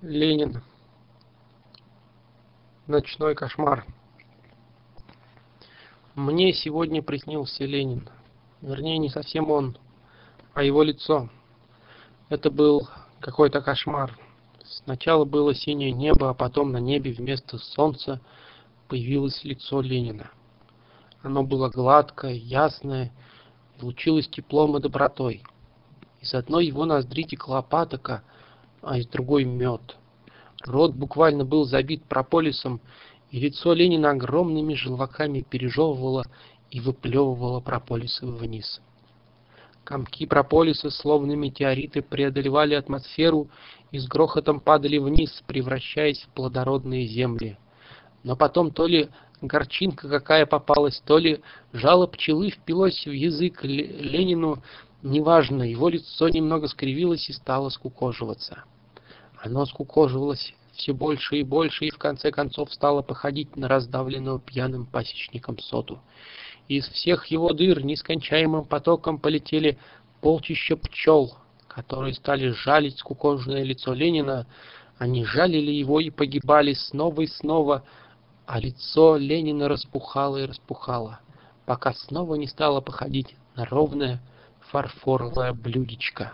Ленин. Ночной кошмар. Мне сегодня приснился Ленин. Вернее, не совсем он, а его лицо. Это был какой-то кошмар. Сначала было синее небо, а потом на небе вместо солнца появилось лицо Ленина. Оно было гладкое, ясное, лучилось теплом и добротой. Из одной его ноздри текла патока, а из другой мед. Рот буквально был забит прополисом, и лицо Ленина огромными желваками пережевывало и выплевывало прополисы вниз. Комки прополиса, словно метеориты, преодолевали атмосферу и с грохотом падали вниз, превращаясь в плодородные земли. Но потом то ли горчинка какая попалась, то ли жало пчелы впилось в язык Ленину, неважно, его лицо немного скривилось и стало скукоживаться. Оно скукоживалось все больше и больше, и в конце концов стало походить на раздавленного пьяным пасечником соту. Из всех его дыр нескончаемым потоком полетели полчища пчел, которые стали жалить скукоженное лицо Ленина. Они жалили его и погибали снова и снова, а лицо Ленина распухало и распухало, пока снова не стало походить на ровное фарфоровое блюдечко.